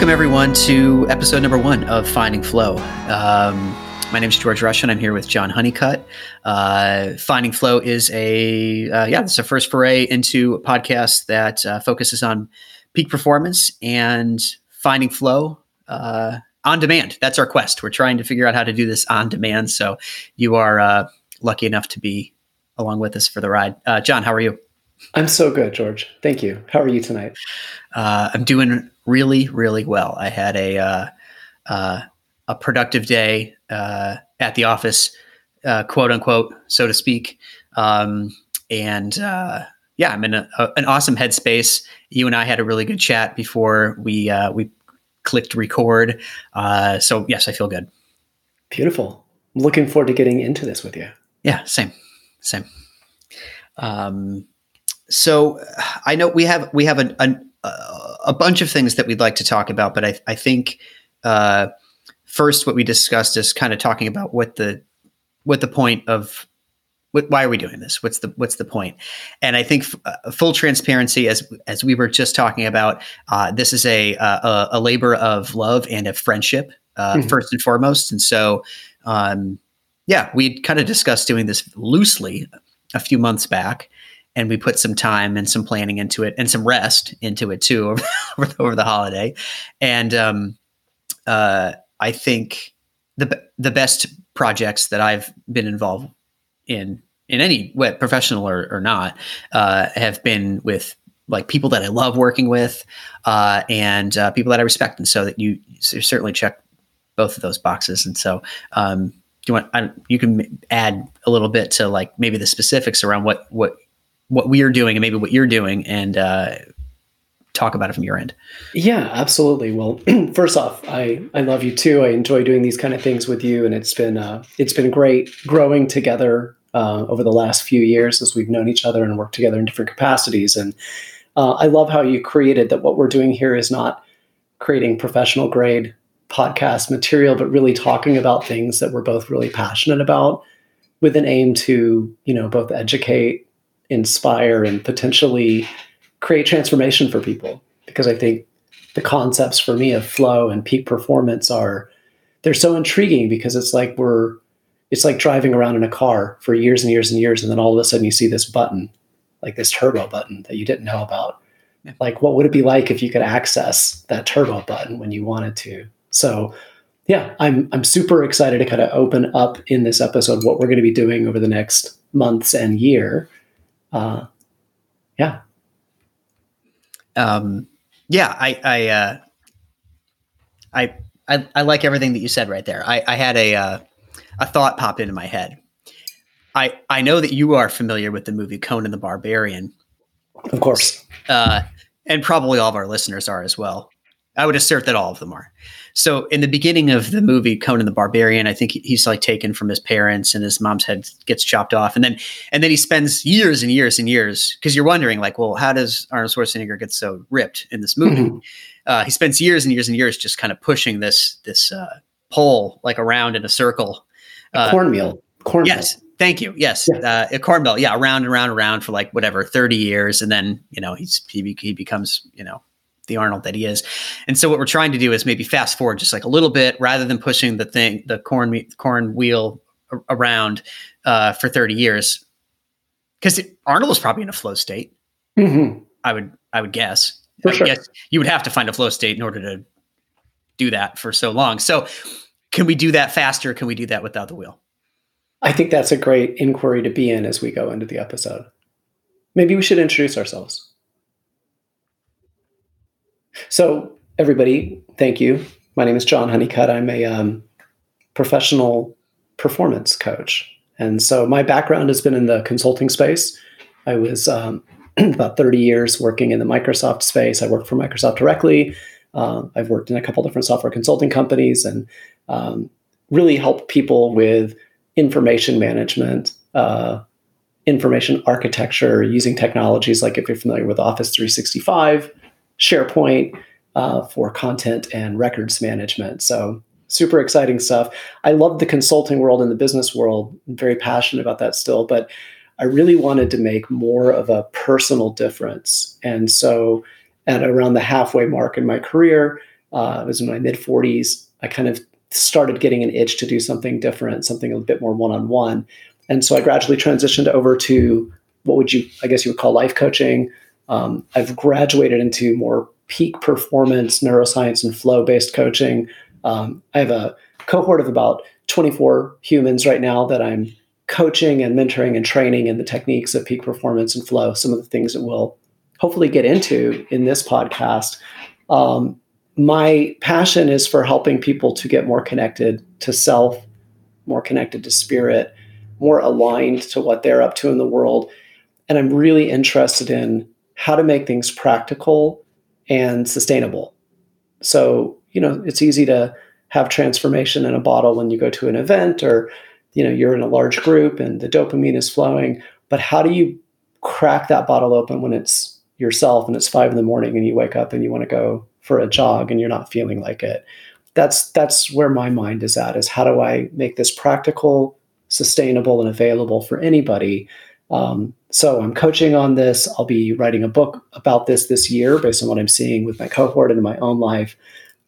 Welcome, everyone, to episode number one of Finding Flow. Um, my name is George Russian. I'm here with John Honeycutt. Uh, Finding Flow is a uh, yeah, it's a first foray into a podcast that uh, focuses on peak performance and finding flow uh, on demand. That's our quest. We're trying to figure out how to do this on demand. So you are uh, lucky enough to be along with us for the ride. Uh, John, how are you? I'm so good, George. Thank you. How are you tonight? I'm doing really, really well. I had a uh a productive day uh, at the office, uh, quote unquote, so to speak. Um, and uh, yeah, I'm in a, a, an awesome headspace. You and I had a really good chat before we uh, we clicked record. Uh, so yes, I feel good. Beautiful. I'm looking forward to getting into this with you. Yeah, same, same. Um, so I know we have we have a, a, a bunch of things that we'd like to talk about, but I, I think uh, first what we discussed is kind of talking about what the what the point of what, why are we doing this what's the what's the point? and i think f- uh, full transparency as as we were just talking about uh, this is a, a, a labor of love and of friendship uh, mm-hmm. first and foremost and so um, yeah we kind of discussed doing this loosely a few months back and we put some time and some planning into it and some rest into it too over, over the holiday and um, uh, I think the the best projects that I've been involved in in any way, professional or, or not, uh, have been with like people that I love working with uh, and uh, people that I respect. And so that you, certainly check both of those boxes. And so, um, you want I, you can add a little bit to like maybe the specifics around what what what we are doing and maybe what you're doing and uh, talk about it from your end. Yeah, absolutely. Well, first off, I I love you too. I enjoy doing these kind of things with you, and it's been uh, it's been great growing together uh, over the last few years as we've known each other and worked together in different capacities. And uh, I love how you created that. What we're doing here is not creating professional grade podcast material, but really talking about things that we're both really passionate about, with an aim to you know both educate, inspire, and potentially create transformation for people. Because I think the concepts for me of flow and peak performance are they're so intriguing because it's like we're it's like driving around in a car for years and years and years and then all of a sudden you see this button like this turbo button that you didn't know about. Yeah. like what would it be like if you could access that turbo button when you wanted to? So yeah i'm i'm super excited to kind of open up in this episode what we're going to be doing over the next months and year uh, yeah um, yeah, I, I, uh, I, I, I, like everything that you said right there. I, I had a, uh, a thought pop into my head. I, I know that you are familiar with the movie Conan the Barbarian. Of course. Uh, and probably all of our listeners are as well. I would assert that all of them are. So in the beginning of the movie Conan the Barbarian, I think he's like taken from his parents and his mom's head gets chopped off. And then and then he spends years and years and years because you're wondering like, well, how does Arnold Schwarzenegger get so ripped in this movie? Mm-hmm. Uh, he spends years and years and years just kind of pushing this this uh, pole like around in a circle. Uh, cornmeal. Cornmeal. Yes. Thank you. Yes, yeah. uh, a cornmeal. Yeah, around and around and around for like whatever thirty years, and then you know he's he, he becomes you know the Arnold that he is. And so what we're trying to do is maybe fast forward just like a little bit rather than pushing the thing, the corn, corn wheel around uh, for 30 years. Because Arnold was probably in a flow state. Mm-hmm. I would, I would guess. For I sure. guess you would have to find a flow state in order to do that for so long. So can we do that faster? Can we do that without the wheel? I think that's a great inquiry to be in as we go into the episode. Maybe we should introduce ourselves. So, everybody, thank you. My name is John Honeycutt. I'm a um, professional performance coach. And so, my background has been in the consulting space. I was um, about 30 years working in the Microsoft space. I worked for Microsoft directly. Uh, I've worked in a couple different software consulting companies and um, really helped people with information management, uh, information architecture using technologies like if you're familiar with Office 365, SharePoint uh, for content and records management. So super exciting stuff. I love the consulting world and the business world. I'm very passionate about that still, but I really wanted to make more of a personal difference. And so at around the halfway mark in my career, uh, I was in my mid 40s. I kind of started getting an itch to do something different, something a bit more one on one. And so I gradually transitioned over to what would you, I guess you would call life coaching. Um, I've graduated into more peak performance, neuroscience, and flow based coaching. Um, I have a cohort of about 24 humans right now that I'm coaching and mentoring and training in the techniques of peak performance and flow, some of the things that we'll hopefully get into in this podcast. Um, my passion is for helping people to get more connected to self, more connected to spirit, more aligned to what they're up to in the world. And I'm really interested in how to make things practical and sustainable. So, you know, it's easy to have transformation in a bottle when you go to an event or you know you're in a large group and the dopamine is flowing but how do you crack that bottle open when it's yourself and it's five in the morning and you wake up and you want to go for a jog and you're not feeling like it that's that's where my mind is at is how do i make this practical sustainable and available for anybody um, so i'm coaching on this i'll be writing a book about this this year based on what i'm seeing with my cohort and in my own life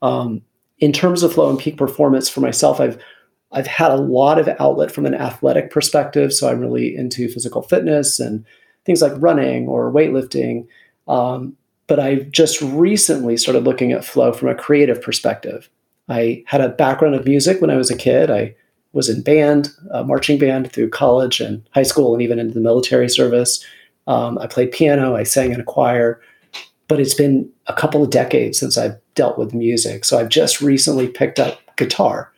um, in terms of flow and peak performance for myself i've I've had a lot of outlet from an athletic perspective. So I'm really into physical fitness and things like running or weightlifting. Um, but I just recently started looking at flow from a creative perspective. I had a background of music when I was a kid. I was in band, marching band through college and high school and even into the military service. Um, I played piano, I sang in a choir, but it's been a couple of decades since I've dealt with music. So I've just recently picked up guitar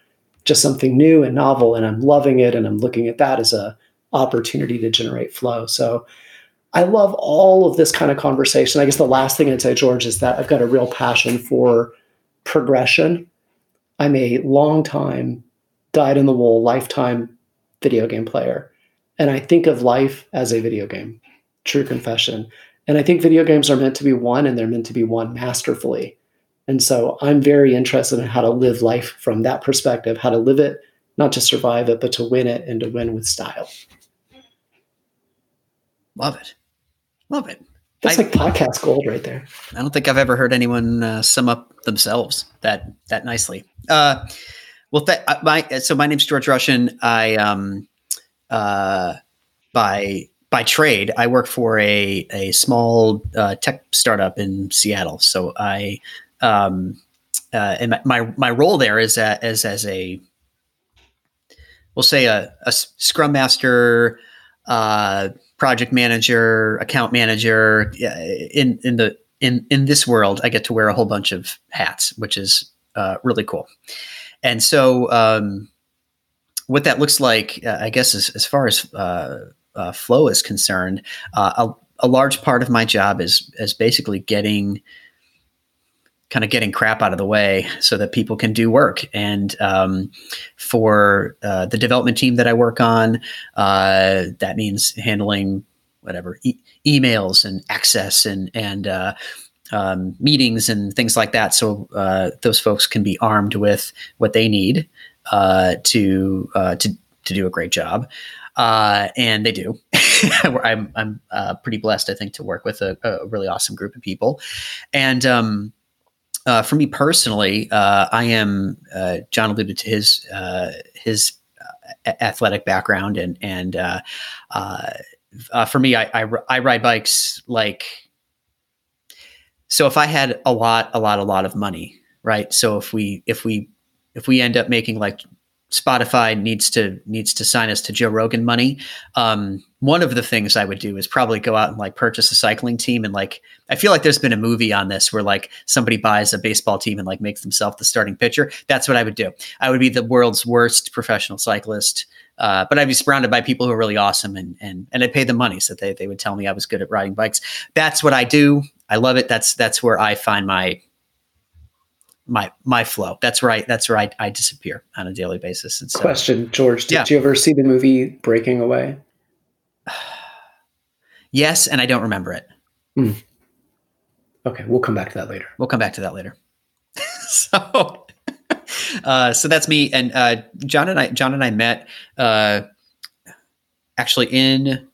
just something new and novel and i'm loving it and i'm looking at that as a opportunity to generate flow so i love all of this kind of conversation i guess the last thing i'd say george is that i've got a real passion for progression i'm a long time dyed in the wool lifetime video game player and i think of life as a video game true confession and i think video games are meant to be won and they're meant to be won masterfully and so I'm very interested in how to live life from that perspective, how to live it, not to survive it, but to win it and to win with style. Love it. Love it. That's I, like podcast gold right there. I don't think I've ever heard anyone uh, sum up themselves that that nicely. Uh, well, th- uh, my so my name's George Russian. I um uh by by trade I work for a a small uh, tech startup in Seattle. So I um, uh, and my, my role there is as, as a we'll say a, a scrum master uh, project manager account manager in in the in in this world i get to wear a whole bunch of hats which is uh, really cool and so um, what that looks like uh, i guess as, far as uh, uh, flow is concerned uh, a, a large part of my job is is basically getting kind of getting crap out of the way so that people can do work. And um, for uh, the development team that I work on, uh, that means handling whatever e- emails and access and and um, meetings and things like that. So uh, those folks can be armed with what they need uh, to uh, to to do a great job. Uh, and they do. I'm I'm uh, pretty blessed, I think, to work with a, a, really awesome group of people, and um, uh, for me personally, uh, I am uh, John alluded to his uh, his uh, athletic background, and and uh, for me, I, I, I ride bikes like so. If I had a lot, a lot, a lot of money, right? So if we if we if we end up making like Spotify needs to needs to sign us to Joe Rogan money. Um, one of the things I would do is probably go out and like purchase a cycling team and like I feel like there's been a movie on this where like somebody buys a baseball team and like makes themselves the starting pitcher. That's what I would do. I would be the world's worst professional cyclist. Uh, but I'd be surrounded by people who are really awesome and and and I'd pay them money so they they would tell me I was good at riding bikes. That's what I do. I love it. That's that's where I find my my my flow. That's right. That's right. I, I disappear on a daily basis. And so, Question, George, did yeah. you ever see the movie Breaking Away? yes, and I don't remember it. Mm. Okay, we'll come back to that later. We'll come back to that later. so, uh, so that's me and uh, John and I. John and I met uh, actually in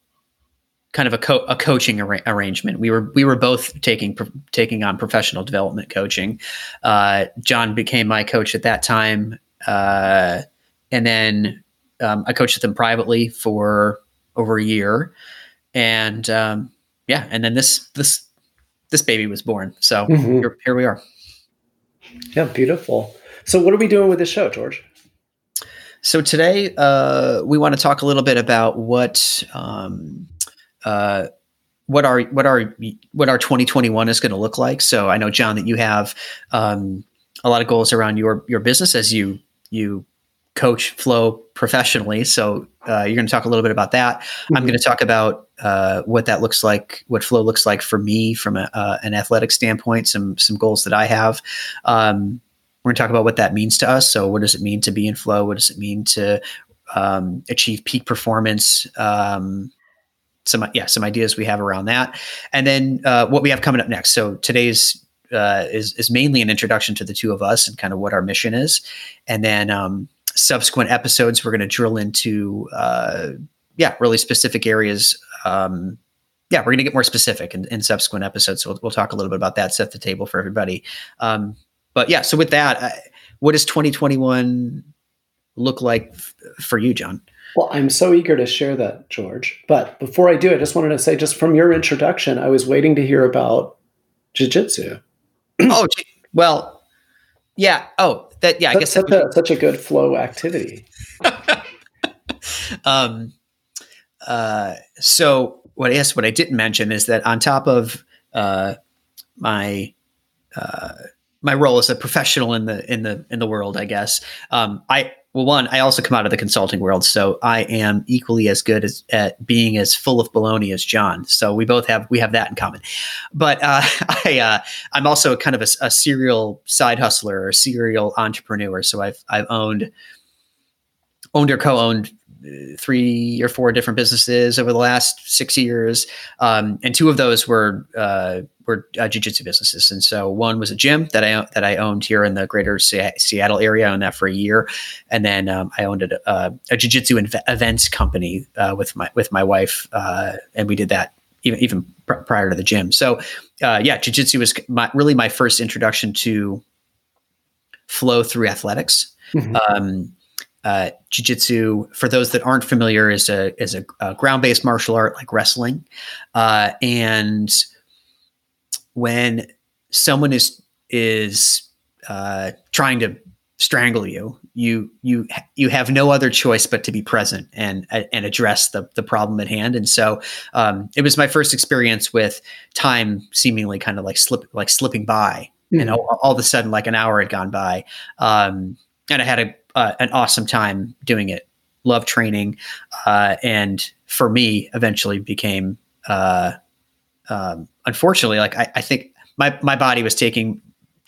kind of a, co- a coaching ar- arrangement. We were we were both taking pro- taking on professional development coaching. Uh, John became my coach at that time, uh, and then um, I coached them privately for over a year, and um, yeah, and then this this this baby was born. So mm-hmm. here, here we are. Yeah, beautiful. So what are we doing with this show, George? So today uh, we want to talk a little bit about what um, uh, what our what our what our 2021 is going to look like. So I know John that you have um, a lot of goals around your your business as you you coach flow professionally. So uh, you're going to talk a little bit about that. Mm-hmm. I'm going to talk about uh, what that looks like, what flow looks like for me from a, uh, an athletic standpoint, some some goals that I have. Um, we're going to talk about what that means to us. So what does it mean to be in flow? What does it mean to um, achieve peak performance? Um, some yeah, some ideas we have around that, and then uh, what we have coming up next. So today's uh, is is mainly an introduction to the two of us and kind of what our mission is, and then um, subsequent episodes, we're going to drill into, uh, yeah, really specific areas. Um, yeah, we're going to get more specific in, in subsequent episodes. So we'll, we'll, talk a little bit about that, set the table for everybody. Um, but yeah, so with that, I, what does 2021 look like f- for you, John? Well, I'm so eager to share that, George. But before I do, I just wanted to say, just from your introduction, I was waiting to hear about jujitsu. oh, well, yeah. Oh, that yeah, I guess such a, such a good flow activity. um, uh, so what I guess what I didn't mention is that on top of uh, my uh, my role as a professional in the in the in the world, I guess um, I well, one, I also come out of the consulting world, so I am equally as good as at being as full of baloney as John. So we both have we have that in common. But uh, I uh, I'm also kind of a, a, serial side hustler or serial entrepreneur. So I've I've owned owned or co-owned three or four different businesses over the last six years, um, and two of those were uh, were uh, jiu-jitsu businesses. And so one was a gym that I that I owned here in the greater Se- Seattle area. I owned that for a year, and then um, I owned a, a, a jiu-jitsu inv- events company uh, with my with my wife, uh, and we did that even even pr- prior to the gym. So uh, yeah, jiu-jitsu was my, really my first introduction to flow through athletics. Mm-hmm. Um, uh, jiu-jitsu for those that aren't familiar is a is a, a ground-based martial art like wrestling uh, and when someone is is uh, trying to strangle you you you you have no other choice but to be present and and address the the problem at hand and so um, it was my first experience with time seemingly kind of like slip like slipping by mm-hmm. and all, all, of a sudden like an hour had gone by um, and I had a uh, an awesome time doing it. Love training, uh, and for me, eventually became uh, um, unfortunately like I, I, think my my body was taking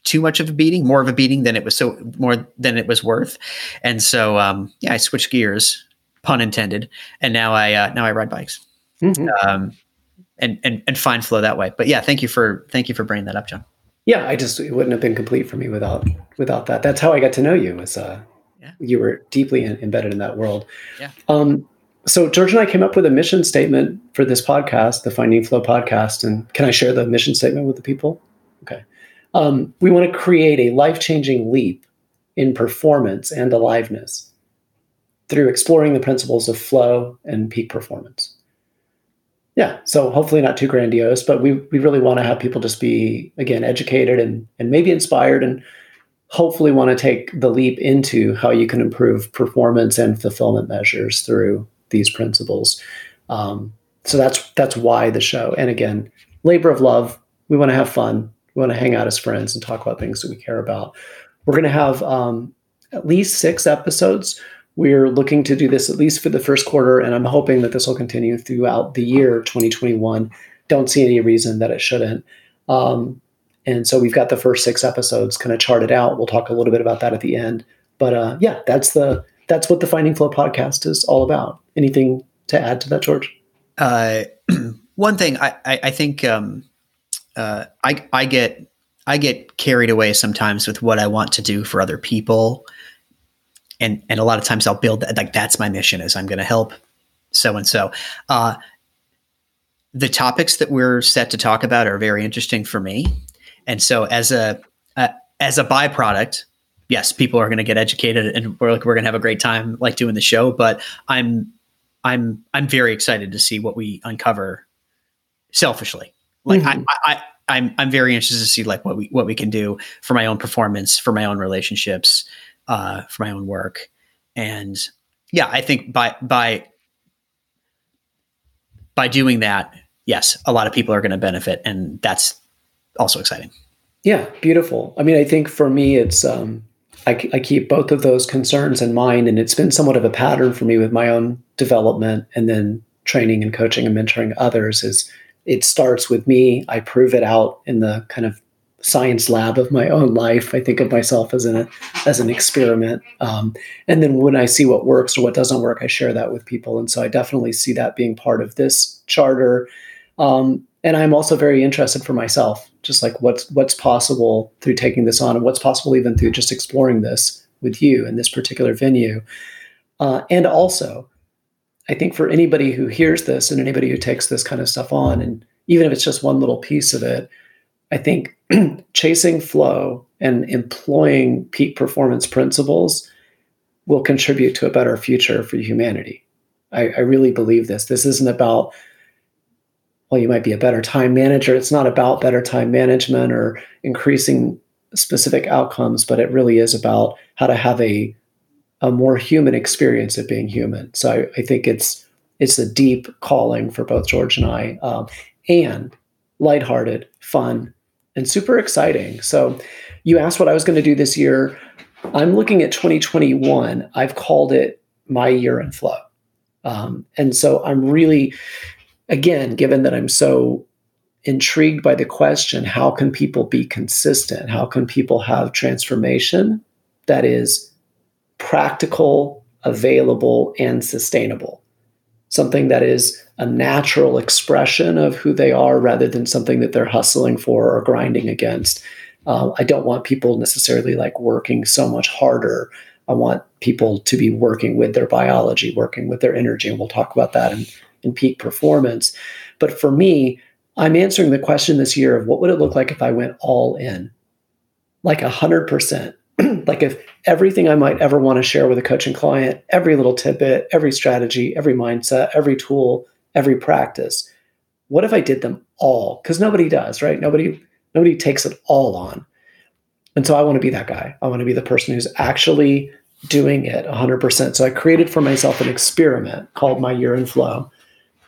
too much of a beating, more of a beating than it was so more than it was worth, and so um, yeah, I switched gears, pun intended, and now I uh, now I ride bikes. Mm-hmm. Um, and, and and find flow that way. But yeah, thank you for thank you for bringing that up, John. Yeah, I just it wouldn't have been complete for me without without that. That's how I got to know you. Was uh, yeah. you were deeply in, embedded in that world. Yeah. Um, so George and I came up with a mission statement for this podcast, the Finding Flow podcast. And can I share the mission statement with the people? Okay. Um, we want to create a life-changing leap in performance and aliveness through exploring the principles of flow and peak performance. Yeah, so hopefully not too grandiose, but we we really want to have people just be again educated and and maybe inspired and hopefully want to take the leap into how you can improve performance and fulfillment measures through these principles. Um, so that's that's why the show. And again, labor of love. We want to have fun. We want to hang out as friends and talk about things that we care about. We're going to have um, at least six episodes. We're looking to do this at least for the first quarter, and I'm hoping that this will continue throughout the year 2021. Don't see any reason that it shouldn't. Um, and so we've got the first six episodes kind of charted out. We'll talk a little bit about that at the end. But uh, yeah, that's the that's what the Finding Flow podcast is all about. Anything to add to that, George? Uh, one thing I I, I think um, uh, I I get I get carried away sometimes with what I want to do for other people, and and a lot of times I'll build that like that's my mission is I'm going to help so and so. the topics that we're set to talk about are very interesting for me. And so as a, uh, as a byproduct, yes, people are going to get educated and we're like, we're going to have a great time like doing the show, but I'm, I'm, I'm very excited to see what we uncover selfishly. Like mm-hmm. I, I, I'm, I'm very interested to see like what we, what we can do for my own performance, for my own relationships, uh, for my own work. And yeah, I think by, by, by doing that, yes, a lot of people are going to benefit, and that's also exciting. Yeah, beautiful. I mean, I think for me, it's um, I, I keep both of those concerns in mind, and it's been somewhat of a pattern for me with my own development, and then training and coaching and mentoring others. Is it starts with me. I prove it out in the kind of science lab of my own life. I think of myself as an as an experiment, um, and then when I see what works or what doesn't work, I share that with people. And so I definitely see that being part of this charter. Um, and I'm also very interested for myself, just like what's what's possible through taking this on, and what's possible even through just exploring this with you in this particular venue. Uh, and also, I think for anybody who hears this and anybody who takes this kind of stuff on, and even if it's just one little piece of it, I think chasing flow and employing peak performance principles will contribute to a better future for humanity. I, I, really believe this. This isn't about, well, you might be a better time manager. It's not about better time management or increasing specific outcomes, but it really is about how to have a, a more human experience of being human. So I, I think it's it's a deep calling for both George and I, um, and lighthearted, fun, and super exciting. So, you asked what I was going to do this year. I'm looking at 2021. I've called it my year in flow. Um, and so I'm really, again, given that I'm so intrigued by the question, how can people be consistent? How can people have transformation that is practical, available, and sustainable? Something that is a natural expression of who they are rather than something that they're hustling for or grinding against. Uh, I don't want people necessarily like working so much harder. I want people to be working with their biology, working with their energy. And we'll talk about that in, in peak performance. But for me, I'm answering the question this year of what would it look like if I went all in? Like 100%. like if everything I might ever want to share with a coaching client, every little tidbit, every strategy, every mindset, every tool every practice. What if I did them all? Because nobody does, right? Nobody nobody takes it all on. And so I want to be that guy. I want to be the person who's actually doing it 100%. So I created for myself an experiment called My Year in Flow.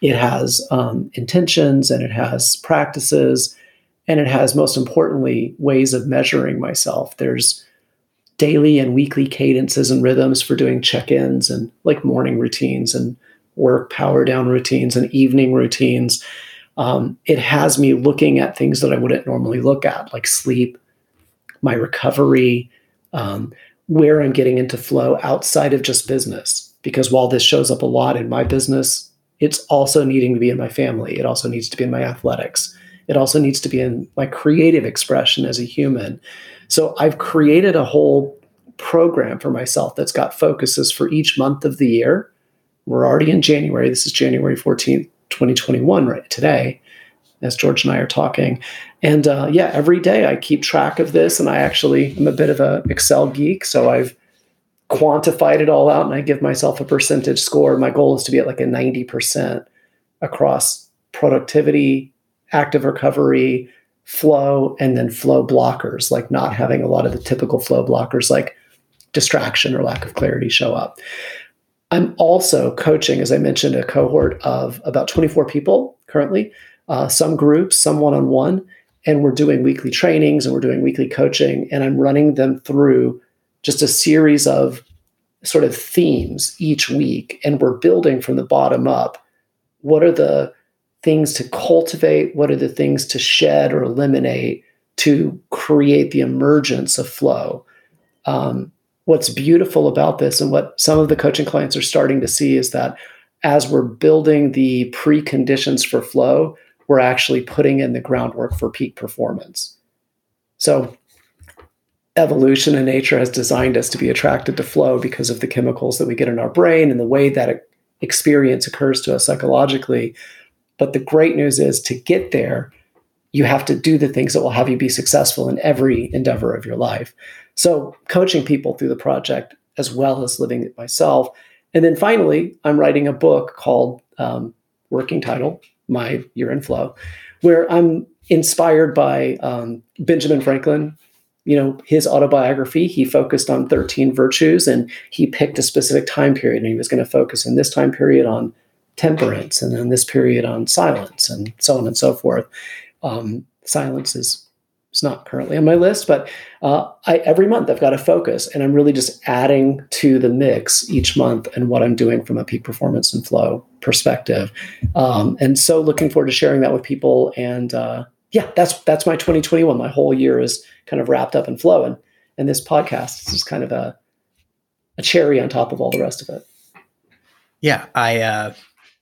It has um, intentions and it has practices and it has, most importantly, ways of measuring myself. There's daily and weekly cadences and rhythms for doing check ins and like morning routines and work power down routines and evening routines. Um, it has me looking at things that I wouldn't normally look at, like sleep, my recovery, um, where I'm getting into flow outside of just business. Because while this shows up a lot in my business, it's also needing to be in my family. It also needs to be in my athletics. It also needs to be in my creative expression as a human. So I've created a whole program for myself that's got focuses for each month of the year we're already in January. This is January 14th, 2021, right today, as George and I are talking. And uh, yeah, every day I keep track of this. And I actually am a bit of an Excel geek. So I've quantified it all out and I give myself a percentage score. My goal is to be at like a 90% across productivity, active recovery, flow, and then flow blockers, like not having a lot of the typical flow blockers like distraction or lack of clarity show up. I'm also coaching, as I mentioned, a cohort of about 24 people currently, uh, some groups, some one on one. And we're doing weekly trainings and we're doing weekly coaching. And I'm running them through just a series of sort of themes each week. And we're building from the bottom up. What are the things to cultivate? What are the things to shed or eliminate to create the emergence of flow? Um, what's beautiful about this and what some of the coaching clients are starting to see is that as we're building the preconditions for flow, we're actually putting in the groundwork for peak performance. So, evolution and nature has designed us to be attracted to flow because of the chemicals that we get in our brain and the way that experience occurs to us psychologically. But the great news is to get there, you have to do the things that will have you be successful in every endeavor of your life. So, coaching people through the project as well as living it myself. And then finally, I'm writing a book called um, Working Title, My Year in Flow, where I'm inspired by um, Benjamin Franklin. You know, his autobiography, he focused on 13 virtues and he picked a specific time period and he was going to focus in this time period on temperance and then this period on silence and so on and so forth. Um, silence is it's not currently on my list, but uh, I, every month I've got a focus, and I'm really just adding to the mix each month and what I'm doing from a peak performance and flow perspective. Um, and so, looking forward to sharing that with people. And uh, yeah, that's that's my 2021. My whole year is kind of wrapped up in flow, and and this podcast is just kind of a a cherry on top of all the rest of it. Yeah, I uh,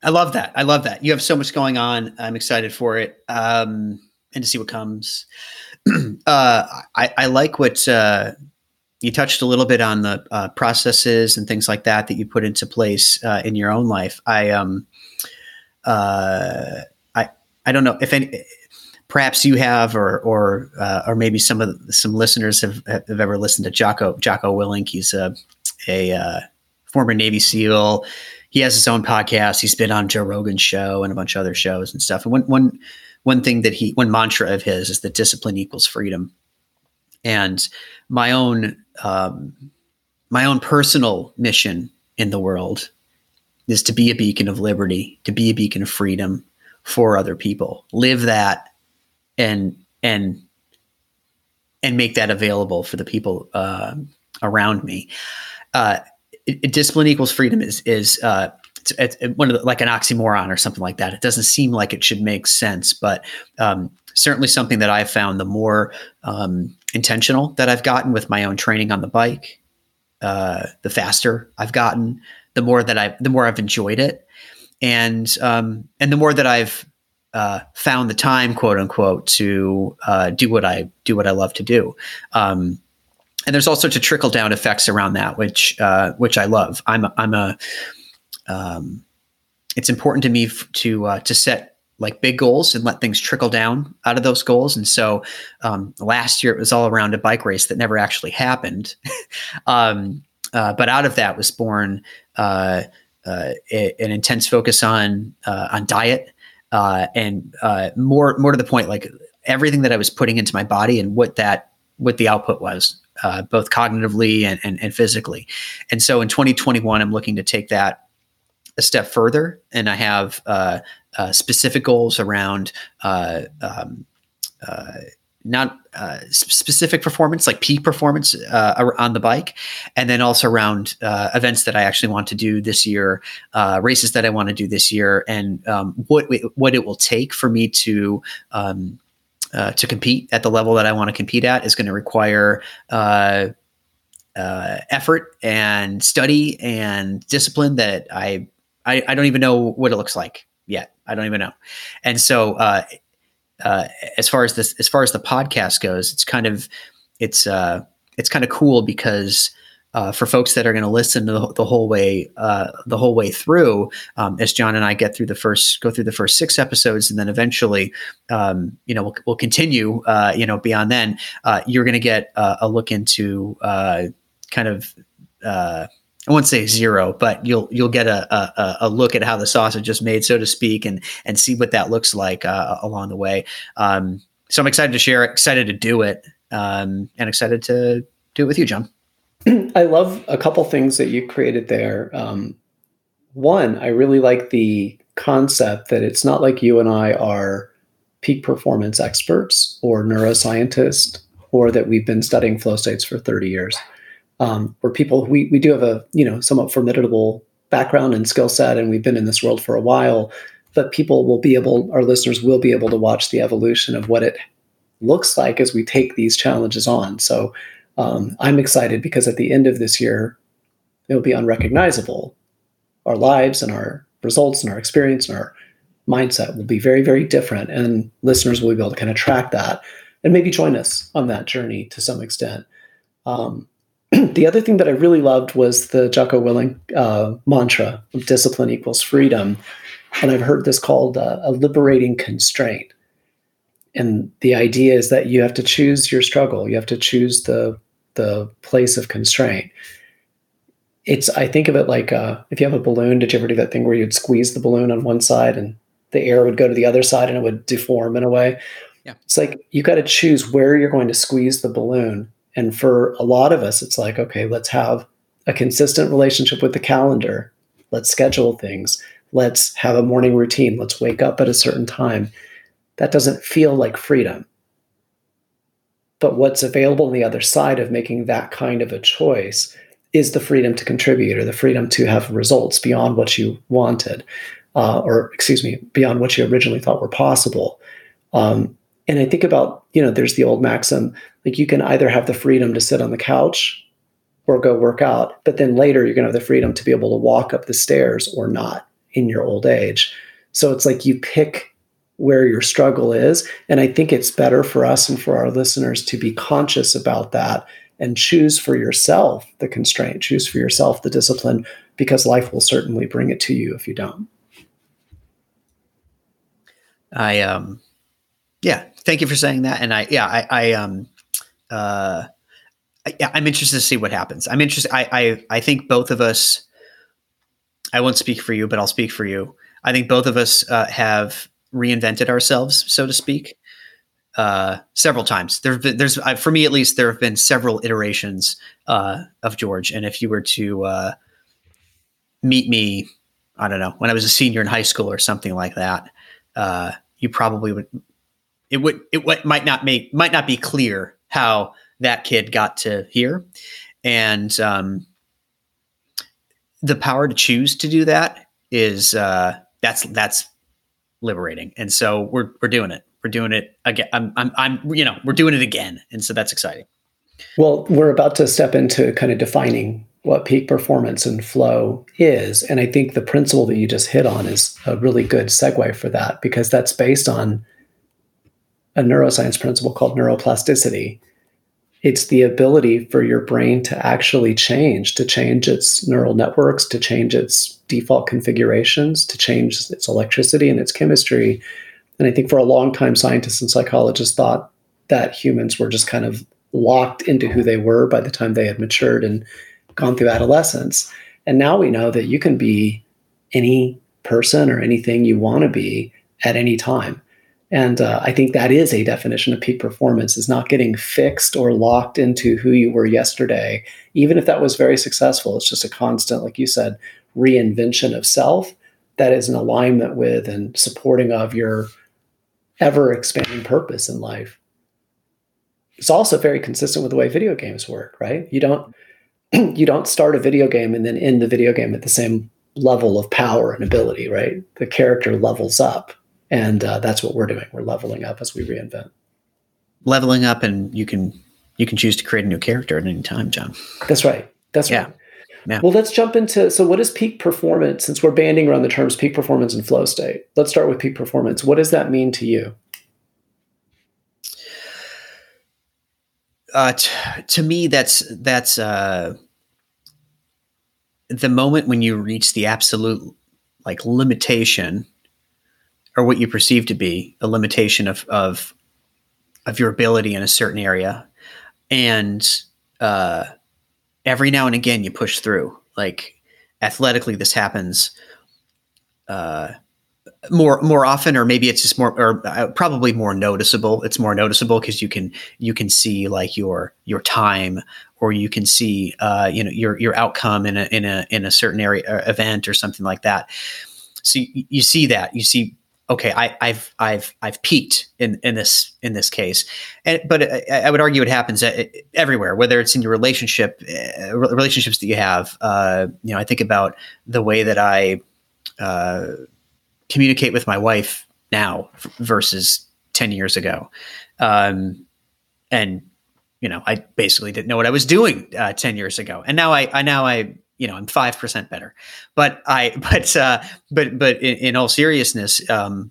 I love that. I love that. You have so much going on. I'm excited for it, um, and to see what comes. uh, I, I, like what uh, you touched a little bit on the uh, processes and things like that that you put into place uh, in your own life. I um, uh, I I don't know if any. Perhaps you have, or or uh, or maybe some of the, some listeners have have ever listened to Jocko Jocko Willink. He's a a former Navy SEAL. He has his own podcast. He's been on Joe Rogan's show and a bunch of other shows and stuff. And one one one thing that he one mantra of his is that discipline equals freedom and my own um, my own personal mission in the world is to be a beacon of liberty to be a beacon of freedom for other people live that and and and make that available for the people uh, around me uh, it, discipline equals freedom is is uh, it's, it's one of the, like an oxymoron or something like that. It doesn't seem like it should make sense, but um, certainly something that I've found the more um, intentional that I've gotten with my own training on the bike, uh, the faster I've gotten, the more that I, the more I've enjoyed it, and um, and the more that I've uh, found the time, quote unquote, to uh, do what I do what I love to do. Um, and there's all sorts of trickle down effects around that, which uh, which I love. I'm a, I'm a um, it's important to me f- to uh, to set like big goals and let things trickle down out of those goals. And so um, last year it was all around a bike race that never actually happened. um, uh, but out of that was born uh, a, an intense focus on on diet uh, and more more to the point, like everything that I was putting into my body and what that what the output was. both cognitively and, and, and physically. And so in 2021, I'm looking to take that a step further, and I have uh, uh, specific goals around uh, um, uh, not uh, specific performance, like peak performance on the bike, and then also around events that I actually want to do this year, races that I want to do this year, and um, what what it will take for me to um, to compete at the level that I want to compete at is going to require uh, effort and study and discipline that I I, I don't even know what it looks like yet. I don't even know. And so, uh, uh, as far as this, as far as the podcast goes, it's kind of, it's, uh, it's kind of cool because, uh, for folks that are going to listen to the, the, whole way, uh, the whole way through, um, as John and I get through the first, go through the first six episodes, and then eventually, um, you know, we'll, we'll continue, uh, you know, beyond then, uh, you're going to get uh, a look into uh, kind of I won't say zero, but you'll you'll get a, a, a look at how the sausage is made, so to speak, and and see what that looks like uh, along the way. Um, so I'm excited to share, excited to do it, um, and excited to do it with you, John. I love a couple things that you created there. Um, one, I really like the concept that it's not like you and I are peak performance experts or neuroscientists, or that we've been studying flow states for 30 years um, we're people we we do have a you know somewhat formidable background and skill set, and we've been in this world for a while. But people will be able, our listeners will be able to watch the evolution of what it looks like as we take these challenges on. So um, I'm excited because at the end of this year, it will be unrecognizable. Our lives and our results and our experience and our mindset will be very, very different. And listeners will be able to kind of track that and maybe join us on that journey to some extent. Um, the other thing that I really loved was the Jocko Willink uh, mantra of discipline equals freedom. and I've heard this called uh, a liberating constraint. And the idea is that you have to choose your struggle. You have to choose the the place of constraint. It's I think of it like uh, if you have a balloon. Did you ever do that thing where you'd squeeze the balloon on one side and the air would go to the other side and it would deform in a way? Yeah. It's like you got to choose where you're going to squeeze the balloon. And for a lot of us, it's like okay, let's have a consistent relationship with the calendar. Let's schedule things. Let's have a morning routine. Let's wake up at a certain time. That doesn't feel like freedom. But what's available on the other side of making that kind of a choice is the freedom to contribute or the freedom to have results beyond what you wanted, uh, or excuse me, beyond what you originally thought were possible. Um, and I think about, you know, there's the old maxim like you can either have the freedom to sit on the couch or go work out, but then later you're going to have the freedom to be able to walk up the stairs or not in your old age. So it's like you pick where your struggle is. And I think it's better for us and for our listeners to be conscious about that and choose for yourself the constraint, choose for yourself the discipline, because life will certainly bring it to you if you don't. I, um, yeah, thank you for saying that. And I, yeah, I, I, um, uh, I, I'm interested to see what happens. I'm interested. I, I, I think both of us, I won't speak for you, but I'll speak for you. I think both of us uh, have reinvented ourselves, so to speak, uh, several times. There, there's uh, for me at least, there have been several iterations uh, of George. And if you were to uh, meet me, I don't know, when I was a senior in high school or something like that, uh, you probably would. It would. It what might not make might not be clear how that kid got to here, and um, the power to choose to do that is uh, that's that's liberating. And so we're we're doing it. We're doing it again. I'm I'm I'm you know we're doing it again, and so that's exciting. Well, we're about to step into kind of defining what peak performance and flow is, and I think the principle that you just hit on is a really good segue for that because that's based on a neuroscience principle called neuroplasticity, it's the ability for your brain to actually change, to change its neural networks, to change its default configurations, to change its electricity and its chemistry. And I think for a long time, scientists and psychologists thought that humans were just kind of locked into who they were by the time they had matured and gone through adolescence. And now we know that you can be any person or anything you want to be at any time. And uh, I think that is a definition of peak performance is not getting fixed or locked into who you were yesterday. Even if that was very successful, it's just a constant, like you said, reinvention of self that is in alignment with and supporting of your ever expanding purpose in life. It's also very consistent with the way video games work, right? You don't you don't start a video game and then end the video game at the same level of power and ability, right? The character levels up and uh, that's what we're doing. We're leveling up as we reinvent. Leveling up, and you can you can choose to create a new character at any time, John. That's right. That's yeah. right. Yeah. Well, let's jump into so what is peak performance? Since we're banding around the terms peak performance and flow state, let's start with peak performance. What does that mean to you? Uh, t- to me, that's that's uh, the moment when you reach the absolute like limitation or what you perceive to be a limitation of of of your ability in a certain area, and uh, every now and again you push through. Like athletically, this happens uh, more more often, or maybe it's just more, or uh, probably more noticeable. It's more noticeable because you can you can see like your your time, or you can see uh, you know your your outcome in a in a in a certain area uh, event or something like that. So you, you see that you see okay, I, have I've I've peaked in in this in this case, and but I, I would argue it happens everywhere, whether it's in your relationship uh, relationships that you have. Uh, you know, I think about the way that I uh, communicate with my wife now versus ten years ago, um, and you know, I basically didn't know what I was doing uh, ten years ago, and now I, I now I you know I'm five percent better. But I but uh, but but in, in all seriousness, um,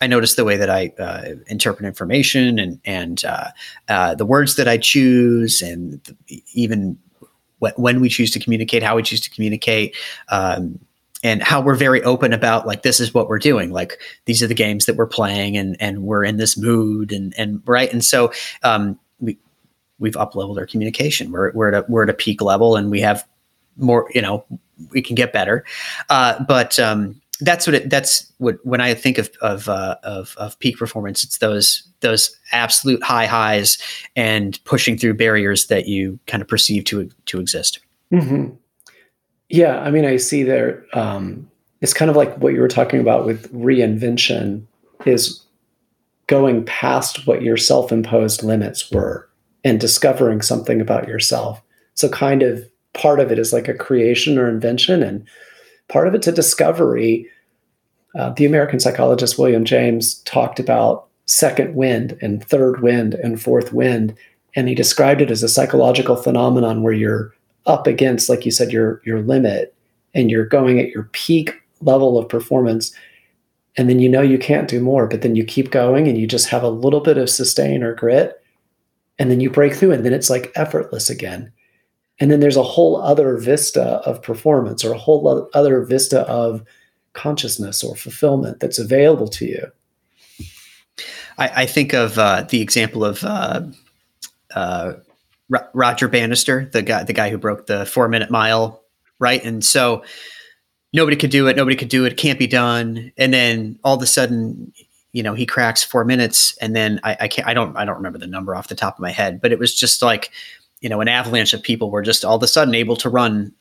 I noticed the way that I uh, interpret information and and uh, uh, the words that I choose, and even when we choose to communicate, how we choose to communicate. Um, and how we're very open about like this is what we're doing like these are the games that we're playing and and we're in this mood and and right and so um, we we've up leveled our communication we're we're at a we're at a peak level and we have more you know we can get better uh, but um, that's what it that's what when I think of of, uh, of of peak performance it's those those absolute high highs and pushing through barriers that you kind of perceive to to exist mm-hmm. Yeah, I mean, I see there. Um, it's kind of like what you were talking about with reinvention is going past what your self-imposed limits were and discovering something about yourself. So, kind of part of it is like a creation or invention, and part of it's a discovery. Uh, the American psychologist William James talked about second wind and third wind and fourth wind, and he described it as a psychological phenomenon where you're up against, like you said, your your limit, and you're going at your peak level of performance, and then you know you can't do more, but then you keep going and you just have a little bit of sustain or grit, and then you break through, and then it's like effortless again. And then there's a whole other vista of performance or a whole other vista of consciousness or fulfillment that's available to you. I, I think of uh, the example of uh, uh, Roger Bannister, the guy, the guy who broke the four minute mile, right? And so nobody could do it. Nobody could do it. Can't be done. And then all of a sudden, you know, he cracks four minutes, and then I, I can't. I don't. I don't remember the number off the top of my head, but it was just like, you know, an avalanche of people were just all of a sudden able to run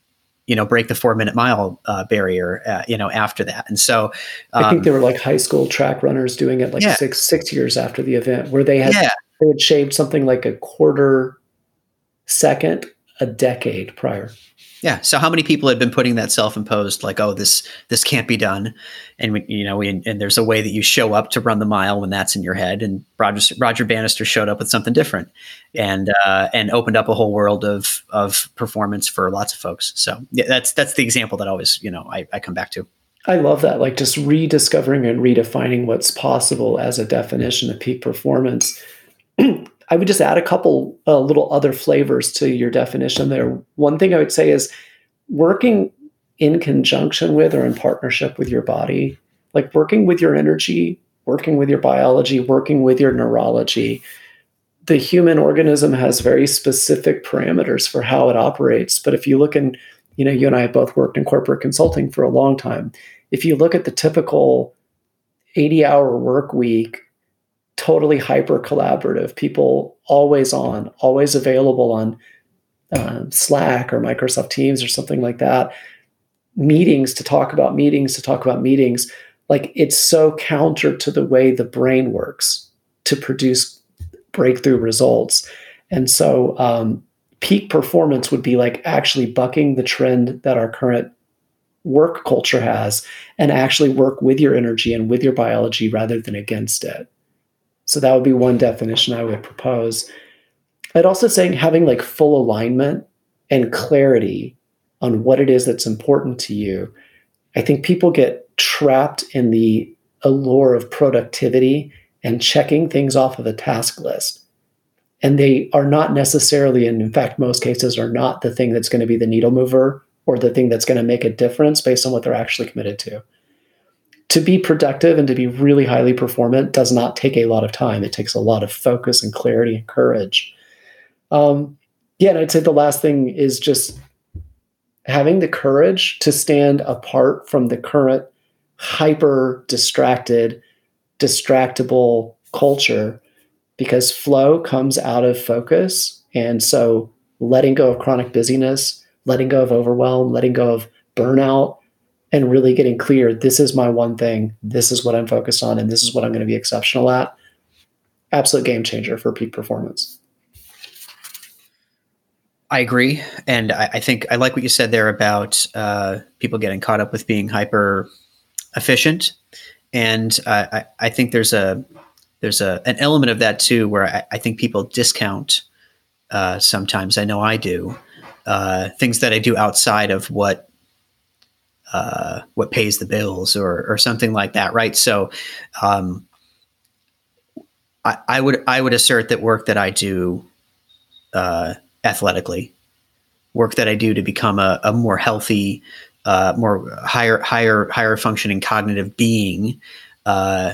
you know break the four minute mile uh, barrier uh, you know after that and so um, i think um, they were like high school track runners doing it like yeah. six six years after the event where they had yeah. they had shaved something like a quarter second a decade prior. Yeah. So how many people had been putting that self-imposed like, oh, this this can't be done, and we, you know, we, and there's a way that you show up to run the mile when that's in your head. And Roger Roger Bannister showed up with something different, and uh, and opened up a whole world of of performance for lots of folks. So yeah, that's that's the example that always you know I, I come back to. I love that, like just rediscovering and redefining what's possible as a definition of peak performance. I would just add a couple uh, little other flavors to your definition there. One thing I would say is working in conjunction with or in partnership with your body, like working with your energy, working with your biology, working with your neurology. The human organism has very specific parameters for how it operates. But if you look in, you know, you and I have both worked in corporate consulting for a long time. If you look at the typical 80 hour work week totally hyper collaborative, people always on, always available on uh, Slack or Microsoft Teams or something like that. Meetings to talk about meetings, to talk about meetings. Like it's so counter to the way the brain works to produce breakthrough results. And so, um, peak performance would be like actually bucking the trend that our current work culture has and actually work with your energy and with your biology rather than against it. So that would be one definition I would propose. I'd also say having like full alignment and clarity on what it is that's important to you. I think people get trapped in the allure of productivity and checking things off of a task list. And they are not necessarily, and in fact, most cases are not the thing that's going to be the needle mover or the thing that's going to make a difference based on what they're actually committed to to be productive and to be really highly performant does not take a lot of time. It takes a lot of focus and clarity and courage. Um, yeah, and I'd say the last thing is just having the courage to stand apart from the current hyper distracted, distractible culture because flow comes out of focus. And so letting go of chronic busyness, letting go of overwhelm, letting go of burnout, and really getting clear this is my one thing, this is what I'm focused on, and this is what I'm going to be exceptional at. Absolute game changer for peak performance. I agree. And I, I think I like what you said there about uh, people getting caught up with being hyper efficient. And uh, I, I think there's a there's a an element of that too where I, I think people discount uh, sometimes. I know I do uh, things that I do outside of what uh, what pays the bills or or something like that, right? So, um, I, I, would I would assert that work that I do uh, athletically, work that I do to become a, a more healthy uh, more higher higher higher functioning cognitive being uh,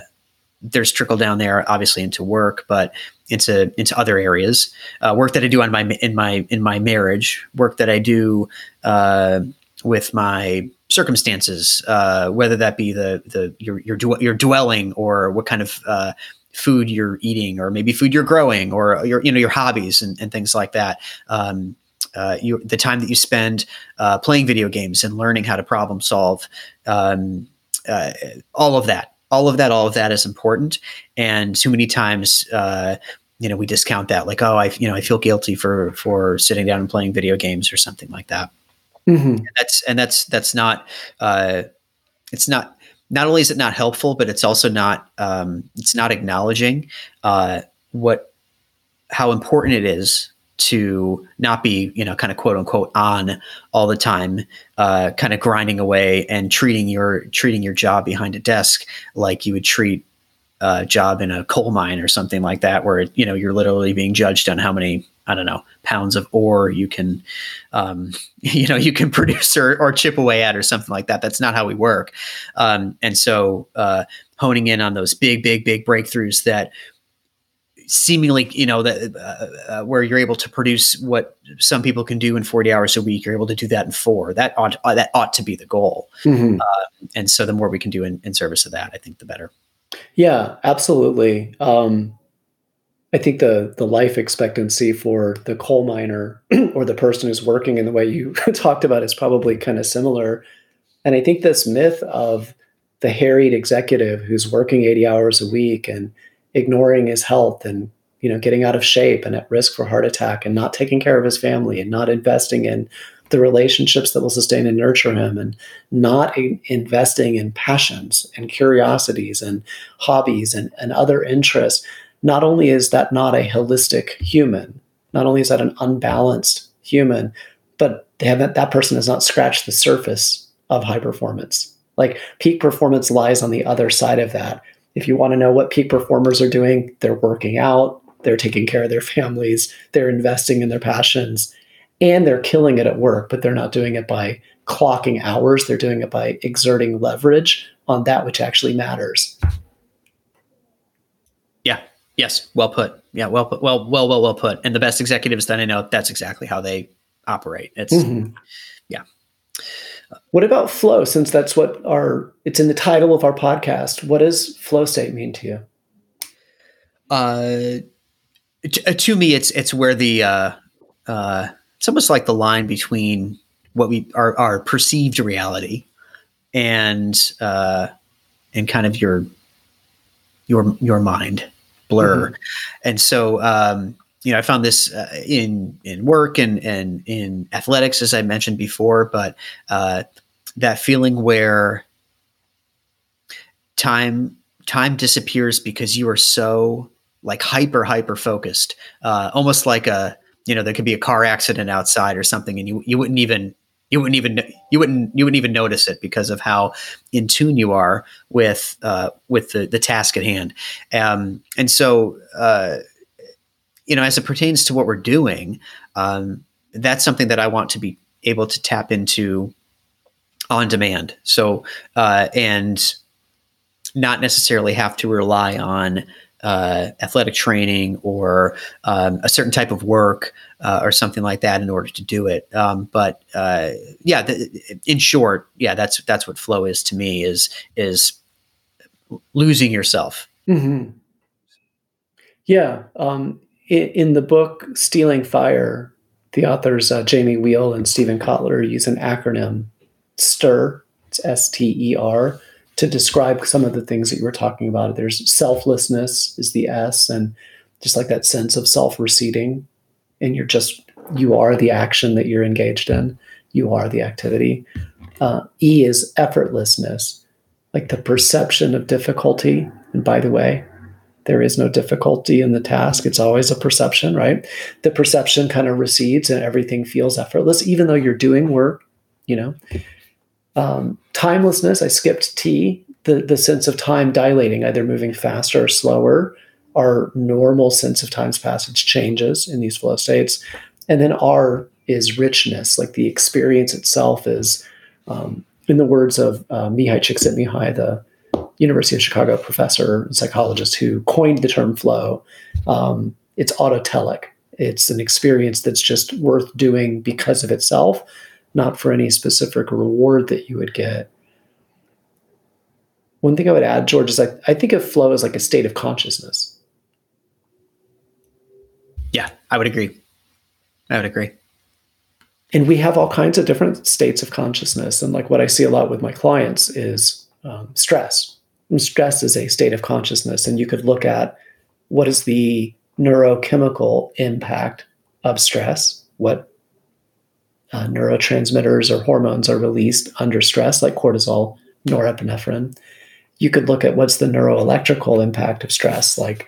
there's trickle down there obviously into work but into into other areas uh, work that i do on my in my in my marriage work that i do uh, with my circumstances uh, whether that be the the your your, your dwelling or what kind of uh, food you're eating or maybe food you're growing or your you know your hobbies and, and things like that um, uh, you, the time that you spend uh, playing video games and learning how to problem solve, um, uh, all of that, all of that, all of that is important. And too many times, uh, you know, we discount that, like, oh, I, you know, I feel guilty for for sitting down and playing video games or something like that. Mm-hmm. And that's and that's that's not. Uh, it's not. Not only is it not helpful, but it's also not. Um, it's not acknowledging uh, what how important it is to not be, you know, kind of quote unquote on all the time, uh, kind of grinding away and treating your treating your job behind a desk like you would treat a job in a coal mine or something like that, where you know you're literally being judged on how many I don't know pounds of ore you can, um, you know, you can produce or, or chip away at or something like that. That's not how we work, um, and so uh, honing in on those big, big, big breakthroughs that seemingly, you know, that uh, uh, where you're able to produce what some people can do in 40 hours a week, you're able to do that in four. That ought uh, that ought to be the goal. Mm-hmm. Uh, and so, the more we can do in, in, service of that, I think the better. Yeah, absolutely. Um, I think the the life expectancy for the coal miner or the person who's working in the way you talked about is probably kind of similar. And I think this myth of the harried executive who's working 80 hours a week and ignoring his health and you know getting out of shape and at risk for heart attack and not taking care of his family and not investing in the relationships that will sustain and nurture him and not in investing in passions and curiosities and hobbies and, and other interests not only is that not a holistic human not only is that an unbalanced human but they have that person has not scratched the surface of high performance like peak performance lies on the other side of that if you want to know what peak performers are doing, they're working out, they're taking care of their families, they're investing in their passions, and they're killing it at work, but they're not doing it by clocking hours. They're doing it by exerting leverage on that which actually matters. Yes. Well put. Yeah. Well put. Well, well, well, well put. And the best executives that I know, that's exactly how they operate. It's, mm-hmm. yeah. What about flow? Since that's what our it's in the title of our podcast. What does flow state mean to you? Uh, to, uh, to me, it's it's where the uh, uh, it's almost like the line between what we our, our perceived reality and uh, and kind of your your your mind blur, mm-hmm. and so um, you know, I found this uh, in in work and and in athletics, as I mentioned before. But uh, that feeling where time time disappears because you are so like hyper hyper focused, uh, almost like a you know there could be a car accident outside or something, and you you wouldn't even you wouldn't even you wouldn't you wouldn't even notice it because of how in tune you are with uh, with the the task at hand. Um, and so uh, you know, as it pertains to what we're doing, um, that's something that I want to be able to tap into on demand. So, uh, and not necessarily have to rely on uh, athletic training or um, a certain type of work uh, or something like that in order to do it. Um, but uh, yeah, the, in short, yeah, that's that's what flow is to me is is losing yourself. Mm-hmm. Yeah, um, in, the book Stealing Fire, the authors uh, Jamie Wheal and Steven Kotler use an acronym STER, it's S T E R, to describe some of the things that you were talking about. There's selflessness is the S, and just like that sense of self receding, and you're just you are the action that you're engaged in, you are the activity. Uh, e is effortlessness, like the perception of difficulty. And by the way, there is no difficulty in the task. It's always a perception, right? The perception kind of recedes and everything feels effortless, even though you're doing work, you know. Um, timelessness, I skipped T, the, the sense of time dilating, either moving faster or slower. Our normal sense of time's passage changes in these flow states. And then R is richness, like the experience itself is Um, in the words of uh, Mihaly Csikszentmihalyi, the University of Chicago professor and psychologist who coined the term flow, um, it's autotelic. It's an experience that's just worth doing because of itself, not for any specific reward that you would get. One thing I would add, George, is I, I think of flow as like a state of consciousness. Yeah, I would agree. I would agree. And we have all kinds of different states of consciousness. And like what I see a lot with my clients is um, stress. And stress is a state of consciousness. And you could look at what is the neurochemical impact of stress, what uh, neurotransmitters or hormones are released under stress, like cortisol, norepinephrine. You could look at what's the neuroelectrical impact of stress, like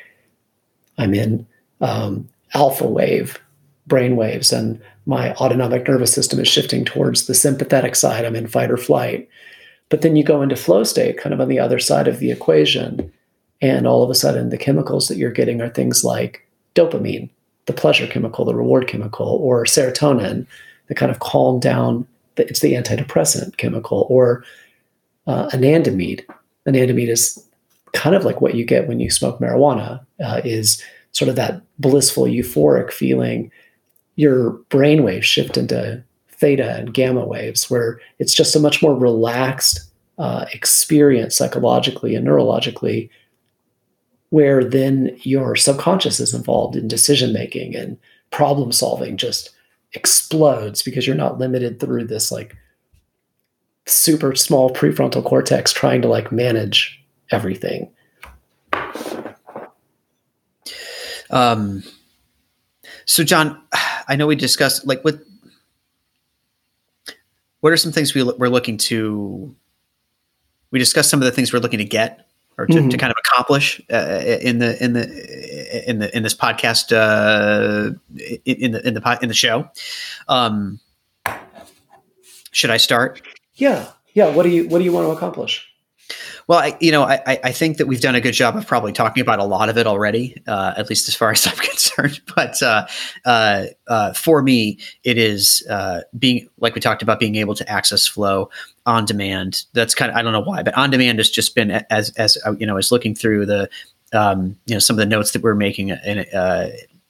I'm in um, alpha wave brain waves and my autonomic nervous system is shifting towards the sympathetic side. I'm in fight or flight. But then you go into flow state, kind of on the other side of the equation. And all of a sudden, the chemicals that you're getting are things like dopamine, the pleasure chemical, the reward chemical, or serotonin, the kind of calm down, it's the antidepressant chemical, or uh, anandamide. Anandamide is kind of like what you get when you smoke marijuana, uh, is sort of that blissful, euphoric feeling. Your brain waves shift into theta and gamma waves, where it's just a much more relaxed uh, experience psychologically and neurologically where then your subconscious is involved in decision making and problem solving just explodes because you're not limited through this like super small prefrontal cortex trying to like manage everything um so john i know we discussed like what what are some things we, we're looking to we discussed some of the things we're looking to get or to, mm-hmm. to kind of accomplish uh, in the in the in the in this podcast uh, in the in the in the show. Um, should I start? Yeah, yeah. What do you what do you want to accomplish? Well, I, you know, I, I think that we've done a good job of probably talking about a lot of it already, uh, at least as far as I'm concerned. But uh, uh, uh, for me, it is uh, being like we talked about being able to access flow on demand. That's kind of I don't know why, but on demand has just been as as uh, you know, as looking through the um, you know some of the notes that we're making in,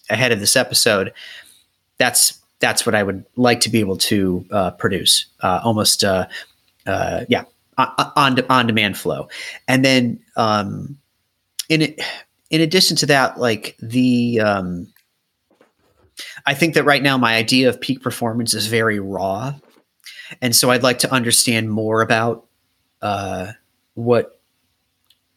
ahead of this episode. That's that's what I would like to be able to produce. almost, yeah on on demand flow, and then um, in in addition to that, like the um, I think that right now my idea of peak performance is very raw, and so I'd like to understand more about uh, what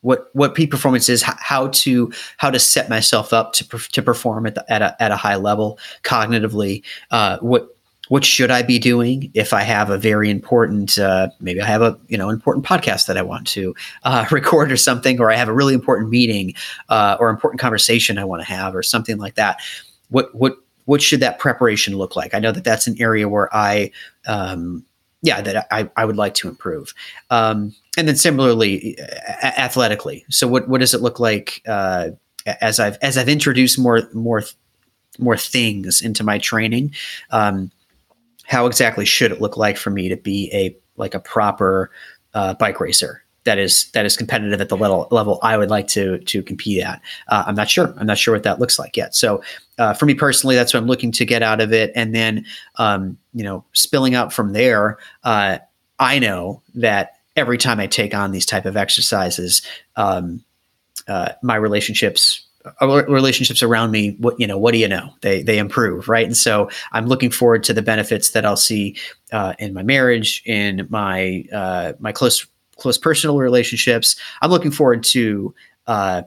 what what peak performance is, how to how to set myself up to to perform at the, at a at a high level cognitively, uh, what what should I be doing if I have a very important, uh, maybe I have a you know important podcast that I want to uh, record or something, or I have a really important meeting uh, or important conversation I want to have or something like that. What what what should that preparation look like? I know that that's an area where I, um, yeah, that I, I would like to improve. Um, and then similarly, athletically. So what what does it look like uh, as I've as I've introduced more more more things into my training? Um, how exactly should it look like for me to be a like a proper uh, bike racer that is that is competitive at the level level I would like to to compete at. Uh, I'm not sure. I'm not sure what that looks like yet. So uh, for me personally, that's what I'm looking to get out of it. And then um, you know, spilling out from there, uh, I know that every time I take on these type of exercises, um, uh, my relationships uh, relationships around me what you know what do you know they they improve right and so i'm looking forward to the benefits that i'll see uh, in my marriage in my uh, my close close personal relationships i'm looking forward to uh,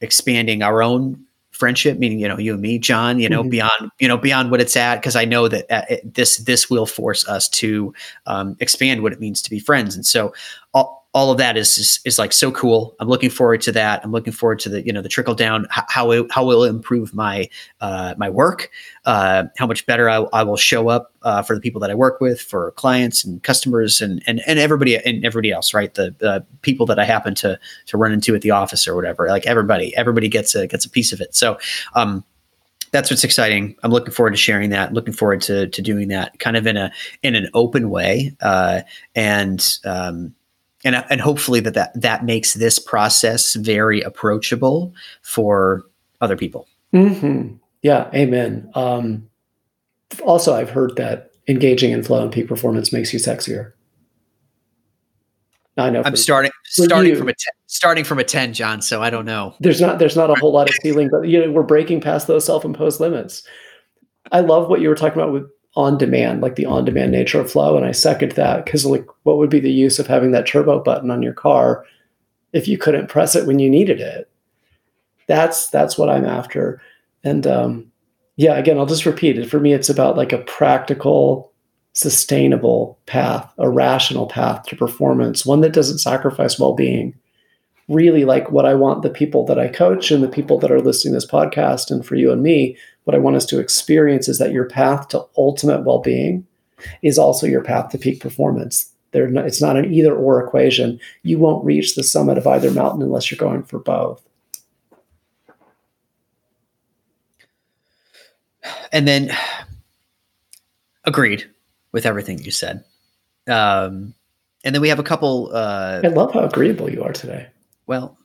expanding our own friendship meaning you know you and me john you know mm-hmm. beyond you know beyond what it's at because i know that uh, it, this this will force us to um, expand what it means to be friends and so all, all of that is, is, is like so cool. I'm looking forward to that. I'm looking forward to the you know the trickle down how it, how will improve my uh, my work, uh, how much better I, I will show up uh, for the people that I work with, for clients and customers, and and and everybody and everybody else, right? The, the people that I happen to to run into at the office or whatever. Like everybody, everybody gets a gets a piece of it. So. Um, that's what's exciting. I'm looking forward to sharing that. Looking forward to to doing that, kind of in a in an open way, uh, and um, and and hopefully that, that that makes this process very approachable for other people. Mm-hmm. Yeah, amen. Um, also, I've heard that engaging in flow and peak performance makes you sexier. I know. I'm starting starting you, from a ten, starting from a ten, John. So I don't know. There's not there's not a whole lot of ceiling, but you know we're breaking past those self imposed limits. I love what you were talking about with on demand, like the on demand nature of flow, and I second that because like what would be the use of having that turbo button on your car if you couldn't press it when you needed it? That's that's what I'm after, and um, yeah, again, I'll just repeat it. For me, it's about like a practical sustainable path, a rational path to performance, one that doesn't sacrifice well being. Really, like what I want the people that I coach and the people that are listening to this podcast, and for you and me, what I want us to experience is that your path to ultimate well being is also your path to peak performance. Not, it's not an either or equation. You won't reach the summit of either mountain unless you're going for both. And then, agreed with everything you said. Um, and then we have a couple. Uh, I love how agreeable you are today. Well,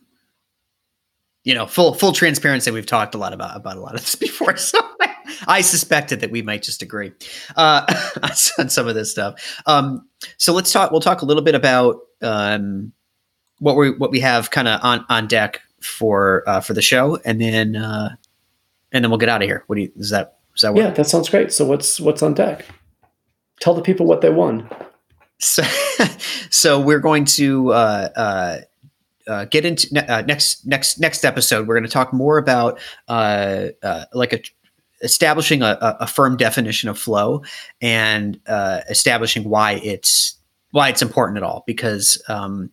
you know, full full transparency. We've talked a lot about about a lot of this before, so I, I suspected that we might just agree uh, on some of this stuff. Um, so let's talk. We'll talk a little bit about um, what we what we have kind of on on deck for uh, for the show, and then uh, and then we'll get out of here. What do you? Is that is that? Work? Yeah, that sounds great. So what's what's on deck? tell the people what they won. So, so we're going to uh, uh, uh, get into uh, next next next episode. We're going to talk more about uh, uh, like a establishing a, a, firm definition of flow and establishing why it's why it's important at all. Because um,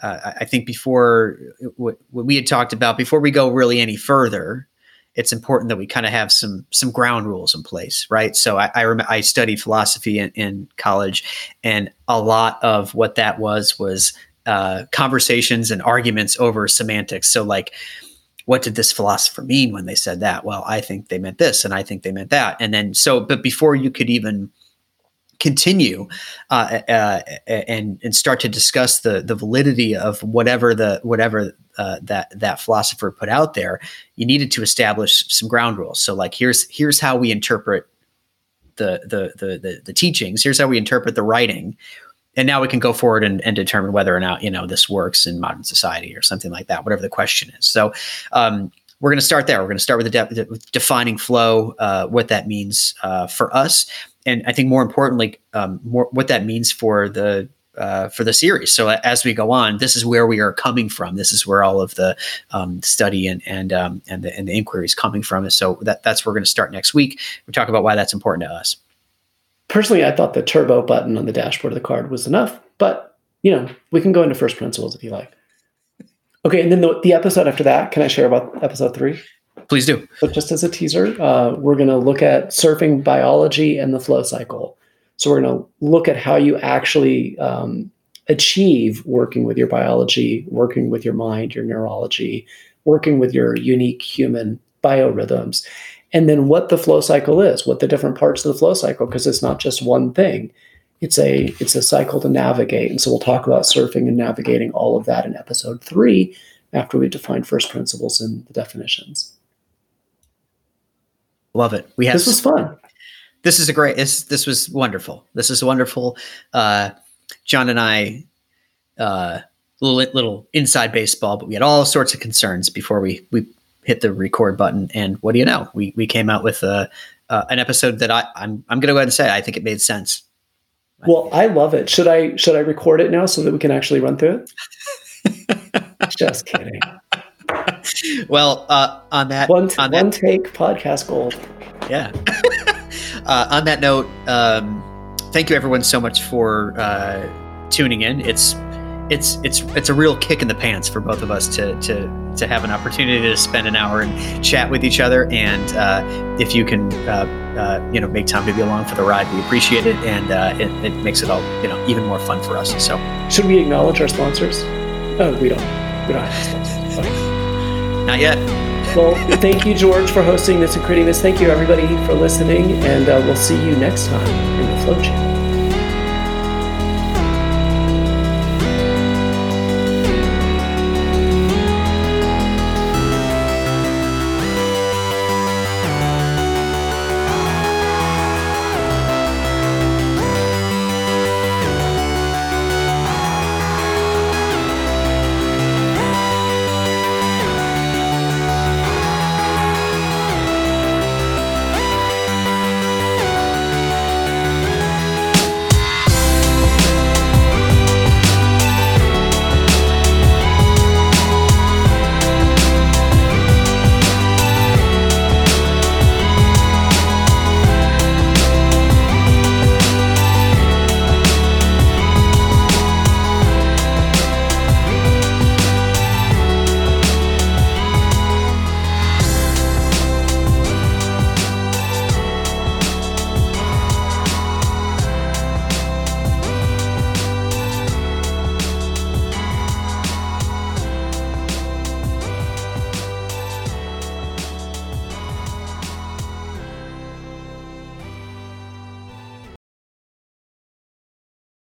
I think before what, what we had talked about before we go really any further it's important that we kind of have some some ground rules in place, right? So I I, rem- I studied philosophy in, in, college, and a lot of what that was was uh, conversations and arguments over semantics. So like, what did this philosopher mean when they said that? Well, I think they meant this, and I think they meant that, and then so but before you could even continue uh, uh, and and start to discuss the the validity of whatever the whatever uh, that that philosopher put out there, you needed to establish some ground rules. So like here's here's how we interpret the the the the, the teachings. Here's how we interpret the writing. And now we can go forward and, and determine whether or not you know this works in modern society or something like that, whatever the question is. So um, we're going to start there. We're going to start with, the de- defining flow, uh, what that means uh, for us, and I think more importantly, um, more what that means for the uh, for the series. So as we go on, this is where we are coming from. This is where all of the um, study and and um, and the and the inquiry is coming from. And so that that's where we're going to start next week. We talk about why that's important to us. Personally, I thought the turbo button on the dashboard of the card was enough, but you know we can go into first principles if you like. Okay, and then the, the episode after that, can I share about episode three? Please do. But just as a teaser, uh, we're going to look at surfing biology and the flow cycle. So we're going to look at how you actually um, achieve working with your biology, working with your mind, your neurology, working with your unique human biorhythms, and then what the flow cycle is, what the different parts of the flow cycle, because it's not just one thing. It's a it's a cycle to navigate, and so we'll talk about surfing and navigating all of that in episode three after we define first principles and the definitions. Love it. We had this was fun this is a great this this was wonderful this is wonderful uh, john and i uh, little little inside baseball but we had all sorts of concerns before we we hit the record button and what do you know? We we came out with a, uh, an episode that i i'm, I'm gonna go ahead and say i think it made sense. Well i love it. Should i should i record it now so that we can actually run through it? Just kidding. Well uh, on that one, t- on one that, take podcast gold. Yeah. Uh, on that note, um, thank you everyone so much for uh, tuning in. It's it's it's it's a real kick in the pants for both of us to to to have an opportunity to spend an hour and chat with each other. And uh, if you can, uh, uh, you know, make time to be along for the ride, we appreciate it, and uh, it, it, makes it all you know even more fun for us. So, should we acknowledge our sponsors? Oh, we don't. We don't have sponsors. Not yet. Well, thank you, George, for hosting this and creating this. Thank you, everybody, for listening, and uh, we'll see you next time in the Flow Channel.